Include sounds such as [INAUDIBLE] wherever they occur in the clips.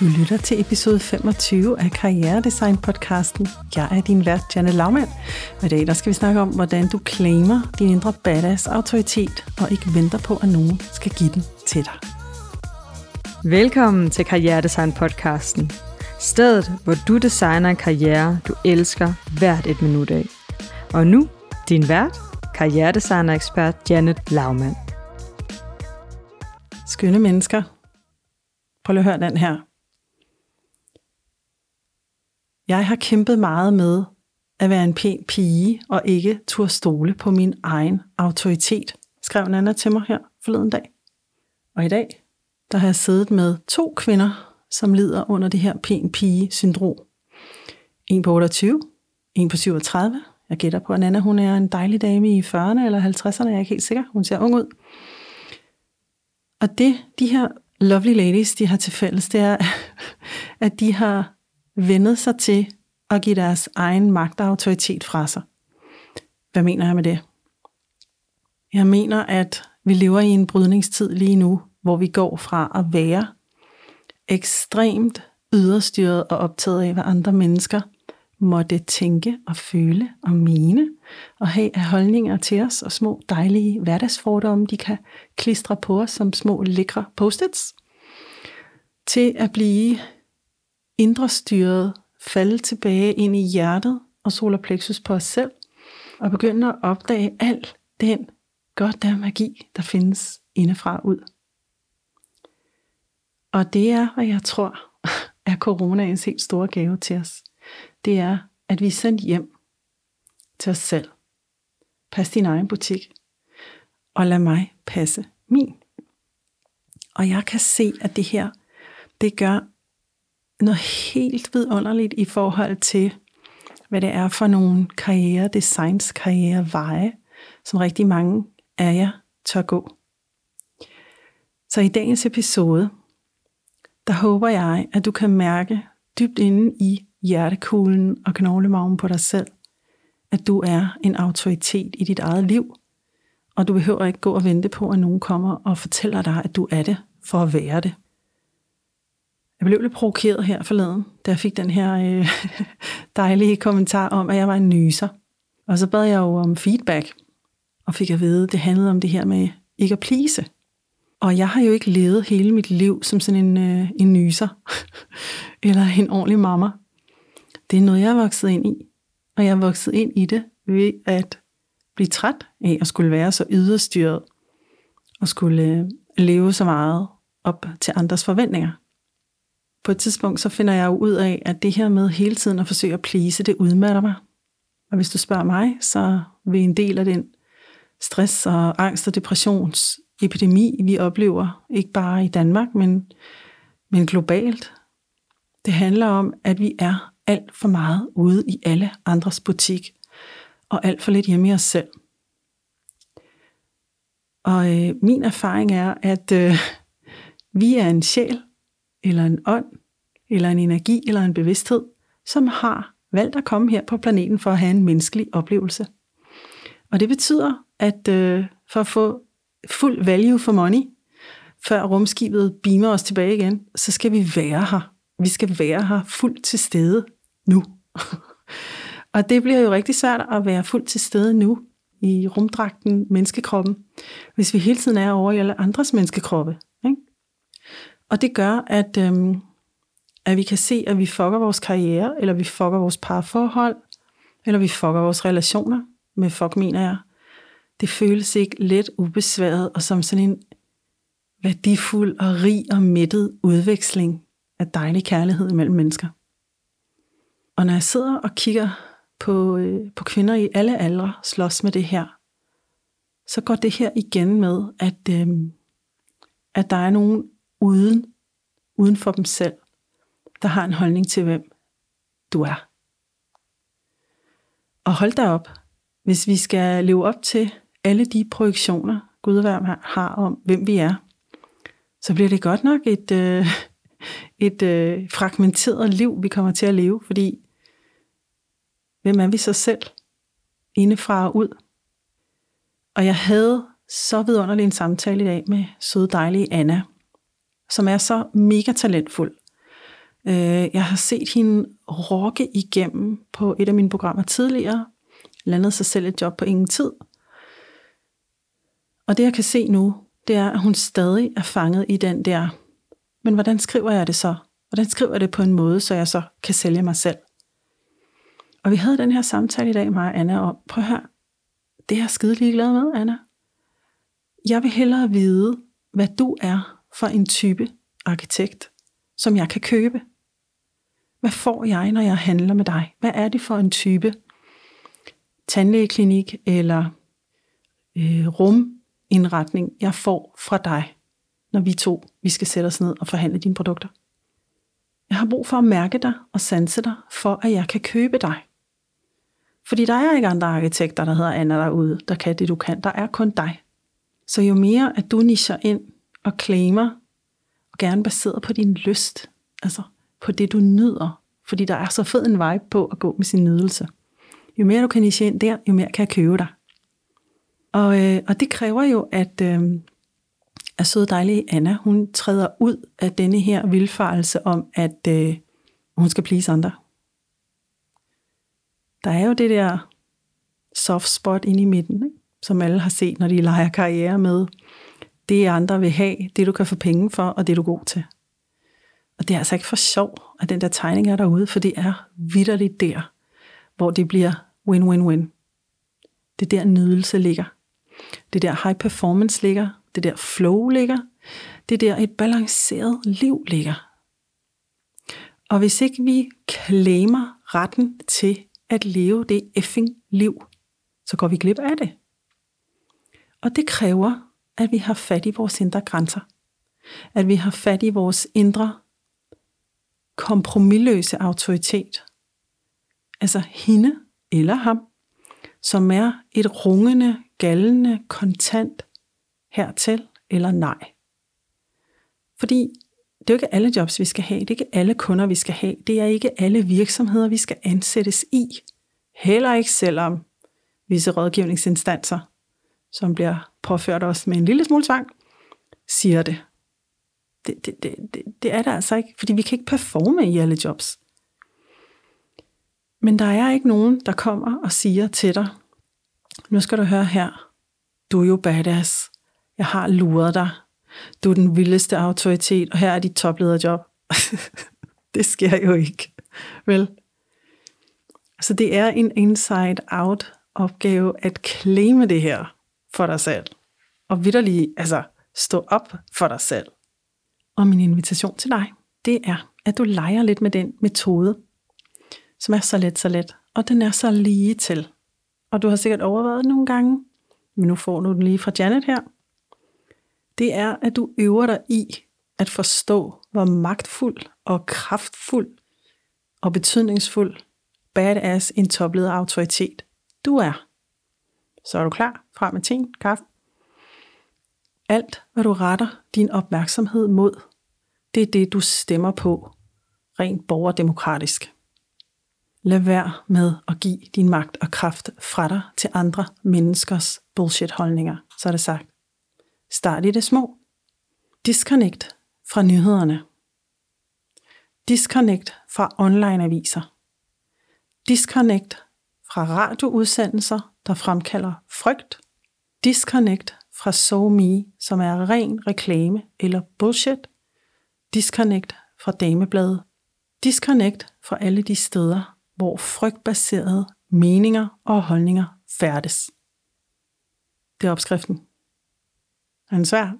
Du lytter til episode 25 af Karrieredesign podcasten. Jeg er din vært, Janne Laumann, og i dag der skal vi snakke om, hvordan du claimer din indre badass autoritet og ikke venter på, at nogen skal give den til dig. Velkommen til Karrieredesign podcasten. Stedet, hvor du designer en karriere, du elsker hvert et minut af. Og nu, din vært, karrieredesigner-ekspert Janet Laumann. Skønne mennesker. Prøv lige at høre den her. Jeg har kæmpet meget med at være en pæn pige og ikke turde stole på min egen autoritet, skrev Nana til mig her forleden dag. Og i dag, der har jeg siddet med to kvinder, som lider under det her pæn pige-syndrom. En på 28, en på 37. Jeg gætter på, at Nana hun er en dejlig dame i 40'erne eller 50'erne, jeg er ikke helt sikker. Hun ser ung ud. Og det, de her lovely ladies, de har til fælles, det er, [LAUGHS] at de har vendet sig til at give deres egen magt og autoritet fra sig. Hvad mener jeg med det? Jeg mener, at vi lever i en brydningstid lige nu, hvor vi går fra at være ekstremt yderstyret og optaget af, hvad andre mennesker måtte tænke og føle og mene, og have af holdninger til os, og små dejlige hverdagsfordomme, de kan klistre på os som små lækre post-its, til at blive indre styret, falde tilbage ind i hjertet og solar plexus på os selv, og begynde at opdage al den godt der magi, der findes indefra ud. Og det er, hvad jeg tror, [LAUGHS] er coronaens helt store gave til os. Det er, at vi er sendt hjem til os selv. Pas din egen butik, og lad mig passe min. Og jeg kan se, at det her, det gør noget helt vidunderligt i forhold til, hvad det er for nogle karriere, designs, karriere, veje, som rigtig mange af jer tør gå. Så i dagens episode, der håber jeg, at du kan mærke dybt inde i hjertekuglen og knoglemagen på dig selv, at du er en autoritet i dit eget liv, og du behøver ikke gå og vente på, at nogen kommer og fortæller dig, at du er det for at være det. Jeg blev lidt provokeret her forleden, da jeg fik den her øh, [LAUGHS] dejlige kommentar om, at jeg var en nyser. Og så bad jeg jo om feedback, og fik at vide, at det handlede om det her med ikke at plise. Og jeg har jo ikke levet hele mit liv som sådan en, øh, en nyser, [LAUGHS] eller en ordentlig mamma. Det er noget, jeg er vokset ind i. Og jeg er vokset ind i det ved at blive træt af at skulle være så yderstyret, og skulle øh, leve så meget op til andres forventninger på et tidspunkt, så finder jeg jo ud af, at det her med hele tiden at forsøge at plise, det udmatter mig. Og hvis du spørger mig, så vil en del af den stress og angst og depressionsepidemi, vi oplever, ikke bare i Danmark, men, men globalt, det handler om, at vi er alt for meget ude i alle andres butik, og alt for lidt hjemme i os selv. Og øh, min erfaring er, at øh, vi er en sjæl, eller en ånd, eller en energi, eller en bevidsthed, som har valgt at komme her på planeten for at have en menneskelig oplevelse. Og det betyder, at øh, for at få fuld value for money, før rumskibet beamer os tilbage igen, så skal vi være her. Vi skal være her fuldt til stede nu. [LAUGHS] og det bliver jo rigtig svært at være fuldt til stede nu i rumdragten, menneskekroppen, hvis vi hele tiden er over i alle andres menneskekroppe. Og det gør, at, øhm, at vi kan se, at vi fucker vores karriere, eller vi fucker vores parforhold, eller vi fucker vores relationer. Med fuck mener jeg. Det føles ikke let ubesværet, og som sådan en værdifuld og rig og mættet udveksling af dejlig kærlighed mellem mennesker. Og når jeg sidder og kigger på, øh, på kvinder i alle aldre slås med det her, så går det her igen med, at, øh, at der er nogen uden, uden for dem selv, der har en holdning til, hvem du er. Og hold da op, hvis vi skal leve op til alle de projektioner, Gud har om, hvem vi er, så bliver det godt nok et, øh, [LAUGHS] et øh, fragmenteret liv, vi kommer til at leve, fordi hvem er vi så selv, indefra og ud? Og jeg havde så vidunderlig en samtale i dag med søde dejlige Anna, som er så mega talentfuld. Øh, jeg har set hende rokke igennem på et af mine programmer tidligere, landede sig selv et job på ingen tid. Og det jeg kan se nu, det er, at hun stadig er fanget i den der, men hvordan skriver jeg det så? Hvordan skriver jeg det på en måde, så jeg så kan sælge mig selv? Og vi havde den her samtale i dag, mig og Anna, om, prøv at høre, det er jeg skide ligeglad med, Anna. Jeg vil hellere vide, hvad du er for en type arkitekt, som jeg kan købe. Hvad får jeg, når jeg handler med dig? Hvad er det for en type tandlægeklinik eller øh, rumindretning, jeg får fra dig, når vi to vi skal sætte os ned og forhandle dine produkter? Jeg har brug for at mærke dig og sanse dig, for at jeg kan købe dig. Fordi der er ikke andre arkitekter, der hedder Anna derude, der kan det, du kan. Der er kun dig. Så jo mere, at du nischer ind og claimer, og gerne baseret på din lyst, altså på det, du nyder, fordi der er så fed en vibe på at gå med sin nydelse. Jo mere du kan niche ind der, jo mere kan jeg købe dig. Og, øh, og det kræver jo, at, øh, at søde dejlige Anna, hun træder ud af denne her vilfarelse om, at øh, hun skal please andre. Der er jo det der soft spot inde i midten, ikke? som alle har set, når de leger karriere med. Det andre vil have, det du kan få penge for, og det du er god til. Og det er altså ikke for sjov, at den der tegning er derude, for det er vidderligt der, hvor det bliver win-win-win. Det er der nydelse ligger. Det er der high performance ligger. Det er der flow ligger. Det er der et balanceret liv ligger. Og hvis ikke vi klemmer retten til at leve det effing liv, så går vi glip af det. Og det kræver, at vi har fat i vores indre grænser. At vi har fat i vores indre kompromilløse autoritet. Altså hende eller ham, som er et rungende, gallende kontant hertil eller nej. Fordi det er jo ikke alle jobs, vi skal have. Det er ikke alle kunder, vi skal have. Det er ikke alle virksomheder, vi skal ansættes i. Heller ikke selvom visse rådgivningsinstanser, som bliver påført os med en lille smule tvang, siger det. Det, det, det, det, det er det altså ikke, fordi vi kan ikke performe i alle jobs. Men der er ikke nogen, der kommer og siger til dig, nu skal du høre her, du er jo badass, jeg har luret dig, du er den vildeste autoritet, og her er dit toplederjob. [LAUGHS] det sker jo ikke, vel? Så det er en inside-out opgave at claime det her for dig selv. Og vidderlig, altså stå op for dig selv. Og min invitation til dig, det er, at du leger lidt med den metode, som er så let, så let. Og den er så lige til. Og du har sikkert overvejet den nogle gange, men nu får du den lige fra Janet her det er, at du øver dig i at forstå, hvor magtfuld og kraftfuld og betydningsfuld badass en topleder autoritet du er. Så er du klar? Frem med ting, kaffe. Alt, hvad du retter din opmærksomhed mod, det er det, du stemmer på, rent borgerdemokratisk. Lad være med at give din magt og kraft fra dig til andre menneskers bullshit-holdninger, så er det sagt. Start i det små. Disconnect fra nyhederne. Disconnect fra online-aviser. Disconnect fra radioudsendelser, der fremkalder frygt. Disconnect fra SoMe, som er ren reklame eller bullshit. Disconnect fra damebladet. Disconnect fra alle de steder, hvor frygtbaserede meninger og holdninger færdes. Det er opskriften. Er den svær? [LAUGHS]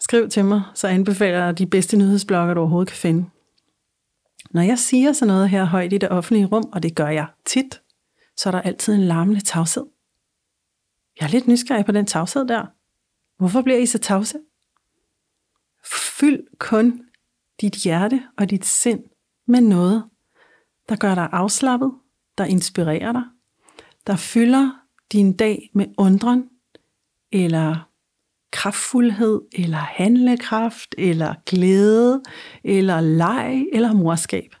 Skriv til mig, så anbefaler jeg de bedste nyhedsblogger, du overhovedet kan finde. Når jeg siger sådan noget her højt i det offentlige rum, og det gør jeg tit, så er der altid en larmende tavshed. Jeg er lidt nysgerrig på den tavshed der. Hvorfor bliver I så tavse? Fyld kun dit hjerte og dit sind med noget, der gør dig afslappet, der inspirerer dig, der fylder din dag med undren, eller kraftfuldhed, eller handlekraft, eller glæde, eller leg, eller morskab.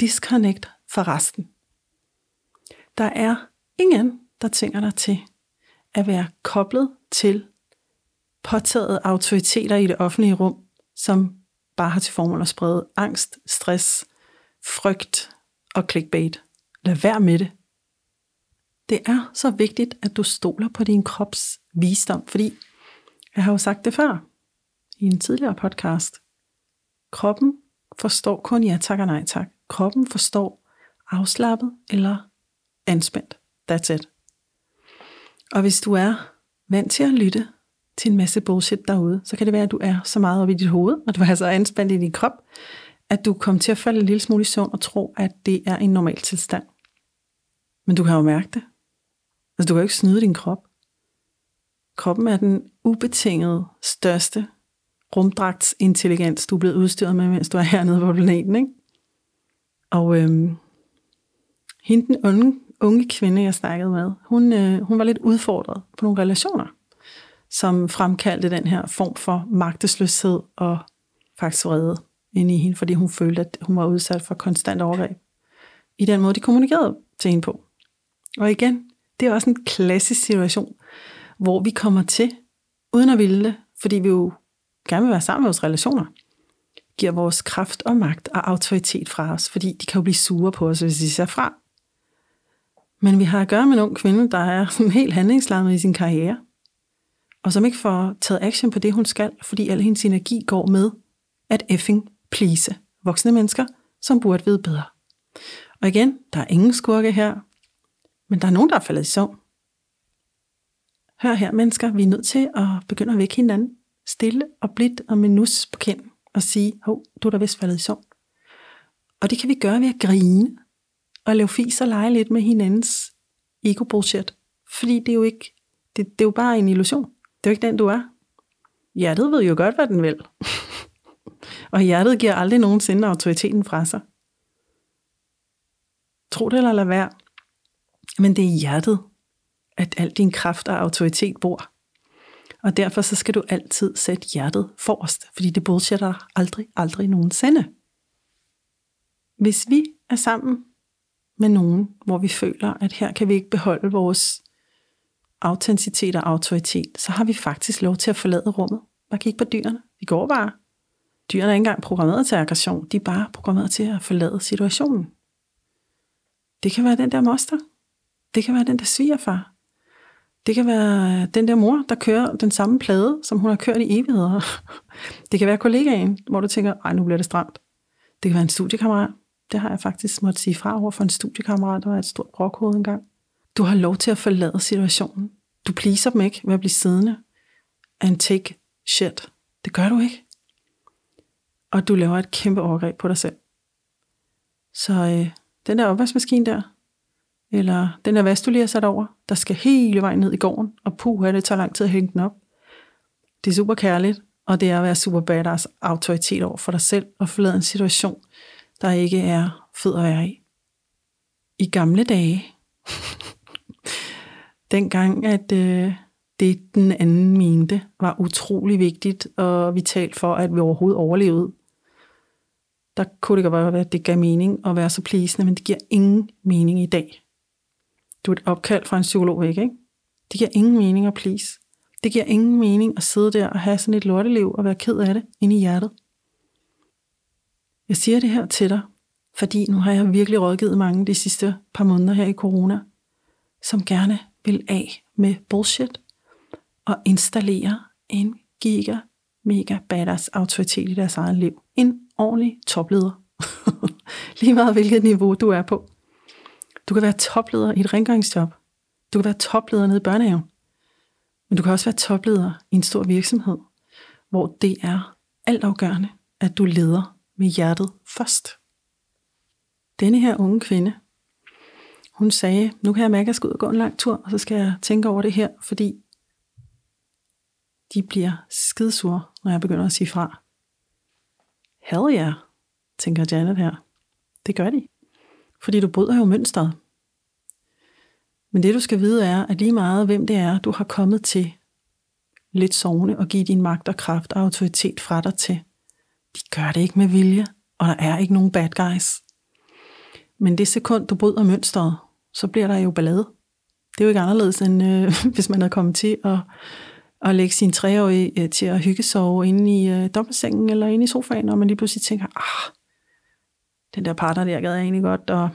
Disconnect fra resten. Der er ingen, der tvinger dig til at være koblet til påtaget autoriteter i det offentlige rum, som bare har til formål at sprede angst, stress, frygt og clickbait. Lad være med det. Det er så vigtigt, at du stoler på din krops visdom, fordi jeg har jo sagt det før i en tidligere podcast. Kroppen forstår kun ja tak og nej tak. Kroppen forstår afslappet eller anspændt. That's it. Og hvis du er vant til at lytte til en masse bullshit derude, så kan det være, at du er så meget oppe i dit hoved, og du er så anspændt i din krop, at du kommer til at falde en lille smule i søvn og tro, at det er en normal tilstand. Men du kan jo mærke det. Altså, du kan jo ikke snyde din krop. Kroppen er den ubetingede største rumdragtsintelligens, du er blevet udstyret med, mens du er hernede på planeten. Ikke? Og øhm, hende, den unge, unge kvinde, jeg snakkede med, hun, øh, hun var lidt udfordret på nogle relationer, som fremkaldte den her form for magtesløshed og faktisk vrede ind i hende, fordi hun følte, at hun var udsat for konstant overgreb. I den måde, de kommunikerede til hende på. Og igen, det er også en klassisk situation, hvor vi kommer til, uden at ville det, fordi vi jo gerne vil være sammen med vores relationer, giver vores kraft og magt og autoritet fra os, fordi de kan jo blive sure på os, hvis de ser fra. Men vi har at gøre med en ung kvinde, der er sådan helt handlingslammet i sin karriere, og som ikke får taget action på det, hun skal, fordi al hendes energi går med at effing please voksne mennesker, som burde vide bedre. Og igen, der er ingen skurke her, men der er nogen, der er faldet i søvn. Hør her, mennesker, vi er nødt til at begynde at vække hinanden stille og blidt og med nus på kind og sige, hov, du er da vist faldet i søvn. Og det kan vi gøre ved at grine og lave fis og lege lidt med hinandens ego-bullshit. Fordi det er jo ikke, det, det er jo bare en illusion. Det er jo ikke den, du er. Hjertet ved jo godt, hvad den vil. [LAUGHS] og hjertet giver aldrig nogensinde autoriteten fra sig. Tro det eller lad være. Men det er hjertet, at al din kraft og autoritet bor. Og derfor så skal du altid sætte hjertet forrest, fordi det bullshitter aldrig, aldrig nogensinde. Hvis vi er sammen med nogen, hvor vi føler, at her kan vi ikke beholde vores autenticitet og autoritet, så har vi faktisk lov til at forlade rummet. Bare kigge på dyrene. De går bare. Dyrene er ikke engang programmeret til aggression. De er bare programmeret til at forlade situationen. Det kan være den der moster. Det kan være den der svigerfar. Det kan være den der mor, der kører den samme plade, som hun har kørt i evigheder. [LAUGHS] Det kan være kollegaen, hvor du tænker, ej, nu bliver det stramt. Det kan være en studiekammerat. Det har jeg faktisk måtte sige fra over for en studiekammerat, der var et stort brokhoved engang. Du har lov til at forlade situationen. Du pleaser dem ikke ved at blive siddende and take shit. Det gør du ikke. Og du laver et kæmpe overgreb på dig selv. Så øh, den der opvaskemaskine der, eller den her vask, du lige har sat over, der skal hele vejen ned i gården, og puh, det tager lang tid at hænge den op. Det er super kærligt, og det er at være super badass autoritet over for dig selv, og forlade en situation, der ikke er fed at være i. I gamle dage, [LAUGHS] dengang at øh, det den anden mente var utrolig vigtigt og vitalt for, at vi overhovedet overlevede, der kunne det godt være, at det gav mening at være så plisende, men det giver ingen mening i dag. Du er et opkald fra en psykolog væk, ikke? Det giver ingen mening at please. Det giver ingen mening at sidde der og have sådan et lorteliv og være ked af det inde i hjertet. Jeg siger det her til dig, fordi nu har jeg virkelig rådgivet mange de sidste par måneder her i corona, som gerne vil af med bullshit og installere en giga, mega badass autoritet i deres eget liv. En ordentlig topleder. [LAUGHS] Lige meget hvilket niveau du er på. Du kan være topleder i et rengøringsjob. Du kan være topleder nede i børnehaven. Men du kan også være topleder i en stor virksomhed, hvor det er altafgørende, at du leder med hjertet først. Denne her unge kvinde, hun sagde, nu kan jeg mærke, at jeg skal ud og gå en lang tur, og så skal jeg tænke over det her, fordi de bliver skidsure, når jeg begynder at sige fra. Hell yeah, tænker Janet her. Det gør de. Fordi du bryder jo mønstret. Men det du skal vide er, at lige meget hvem det er, du har kommet til lidt sovende og give din magt og kraft og autoritet fra dig til, de gør det ikke med vilje, og der er ikke nogen bad guys. Men det sekund, du bryder mønstret, så bliver der jo ballade. Det er jo ikke anderledes, end øh, [LAUGHS] hvis man er kommet til at, at lægge sin treårige øh, til at hygge sove inde i øh, dobbeltsengen eller inde i sofaen, og man lige pludselig tænker, ah, den der partner der gad jeg egentlig godt at,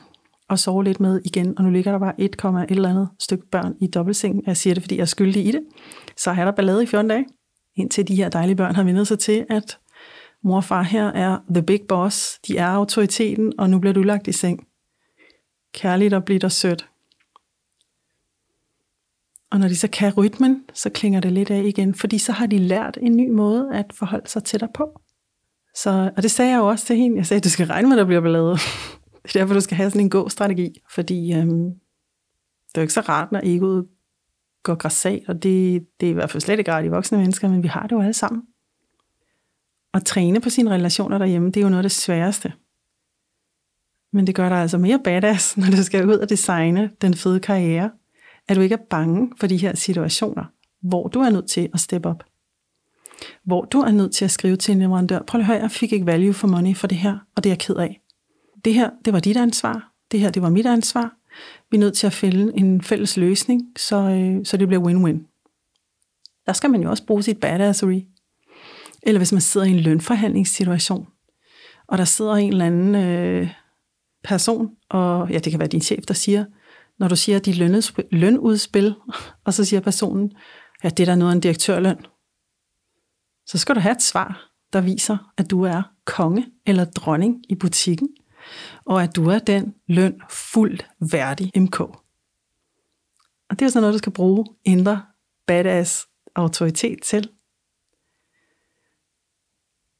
at sove lidt med igen, og nu ligger der bare 1, et eller andet stykke børn i dobbeltsengen. Jeg siger det, fordi jeg er skyldig i det. Så har der ballade i 14 dage, indtil de her dejlige børn har vendt sig til, at mor og far her er the big boss, de er autoriteten, og nu bliver du lagt i seng. Kærligt og blidt og sødt. Og når de så kan rytmen, så klinger det lidt af igen, fordi så har de lært en ny måde at forholde sig til dig på. Så, og det sagde jeg jo også til hende. Jeg sagde, at du skal regne med, at der bliver ballade. [LAUGHS] Det er derfor, du skal have sådan en god strategi, fordi øhm, det er jo ikke så rart, når egoet går græsat, og det, det er i hvert fald slet ikke rart i voksne mennesker, men vi har det jo alle sammen. At træne på sine relationer derhjemme, det er jo noget af det sværeste. Men det gør dig altså mere badass, [LAUGHS] når du skal ud og designe den fede karriere, at du ikke er bange for de her situationer, hvor du er nødt til at steppe op. Hvor du er nødt til at skrive til en leverandør, prøv at høre, jeg fik ikke value for money for det her, og det er jeg ked af. Det her, det var dit ansvar. Det her, det var mit ansvar. Vi er nødt til at finde en fælles løsning, så, øh, så det bliver win-win. Der skal man jo også bruge sit badassery. Eller hvis man sidder i en lønforhandlingssituation, og der sidder en eller anden øh, person, og ja, det kan være din chef, der siger, når du siger dit lønudspil, [LAUGHS] og så siger personen, ja, det er der noget af en direktørløn, så skal du have et svar, der viser, at du er konge eller dronning i butikken, og at du er den løn fuldt værdig MK. Og det er sådan noget, du skal bruge indre badass autoritet til.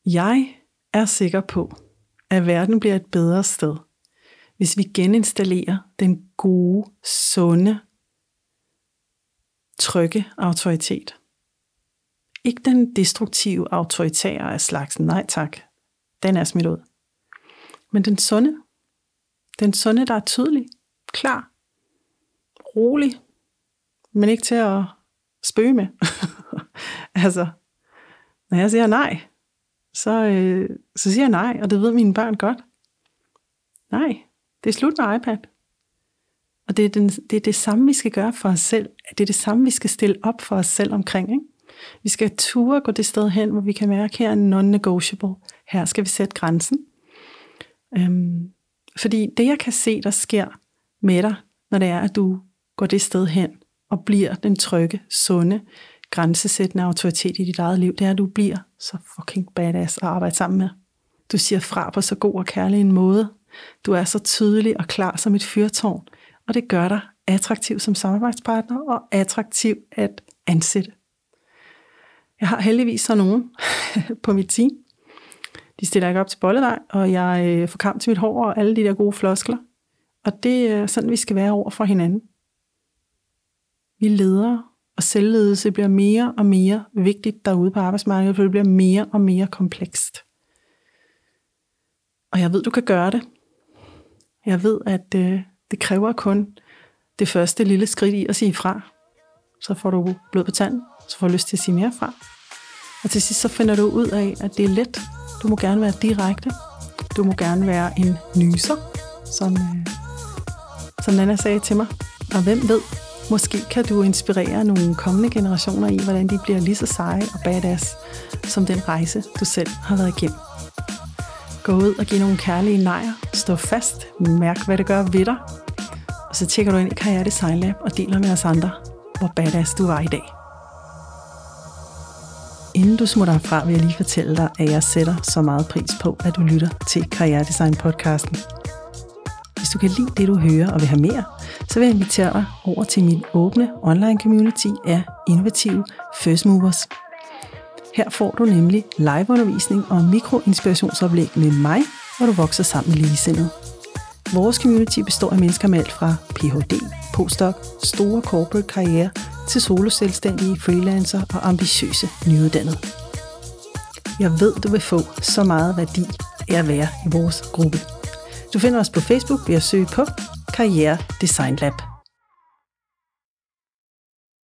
Jeg er sikker på, at verden bliver et bedre sted, hvis vi geninstallerer den gode, sunde, trygge autoritet. Ikke den destruktive, autoritære af slags, nej tak, den er smidt ud. Men den sunde, den sunde, der er tydelig, klar, rolig, men ikke til at spøge med. [LAUGHS] altså, når jeg siger nej, så, øh, så siger jeg nej, og det ved mine børn godt. Nej, det er slut med iPad. Og det er, den, det er det samme, vi skal gøre for os selv. Det er det samme, vi skal stille op for os selv omkring. Ikke? Vi skal ture gå det sted hen, hvor vi kan mærke, her er non-negotiable. Her skal vi sætte grænsen. Øhm, fordi det, jeg kan se, der sker med dig, når det er, at du går det sted hen og bliver den trygge, sunde, grænsesættende autoritet i dit eget liv, det er, at du bliver så fucking badass at arbejde sammen med. Du siger fra på så god og kærlig en måde. Du er så tydelig og klar som et fyrtårn, og det gør dig attraktiv som samarbejdspartner og attraktiv at ansætte. Jeg har heldigvis så nogen [LAUGHS] på mit team. De stiller ikke op til bolledej, og jeg øh, får kamp til mit hår og alle de der gode floskler. Og det er sådan, vi skal være over for hinanden. Vi leder, og selvledelse bliver mere og mere vigtigt derude på arbejdsmarkedet, for det bliver mere og mere komplekst. Og jeg ved, du kan gøre det. Jeg ved, at øh, det kræver kun det første lille skridt i at sige fra. Så får du blod på tanden, så får du lyst til at sige mere fra. Og til sidst så finder du ud af, at det er let. Du må gerne være direkte. Du må gerne være en nyser, som, øh, som Nana sagde til mig. Og hvem ved, måske kan du inspirere nogle kommende generationer i, hvordan de bliver lige så seje og badass, som den rejse, du selv har været igennem. Gå ud og giv nogle kærlige nejer. Stå fast. Mærk, hvad det gør ved dig. Og så tjekker du ind i Karriere Design Lab og deler med os andre, hvor badass du var i dag. Inden du smutter herfra, vil jeg lige fortælle dig, at jeg sætter så meget pris på, at du lytter til Karriere Design podcasten. Hvis du kan lide det, du hører og vil have mere, så vil jeg invitere dig over til min åbne online community af innovative First Movers. Her får du nemlig liveundervisning og mikroinspirationsoplæg med mig, hvor du vokser sammen med ligesindede. Vores community består af mennesker med alt fra Ph.D., postdoc, store corporate karriere til soloselvstændige, freelancer og ambitiøse nyuddannede. Jeg ved, du vil få så meget værdi af at være i vores gruppe. Du finder os på Facebook ved at søge på Karriere Design Lab.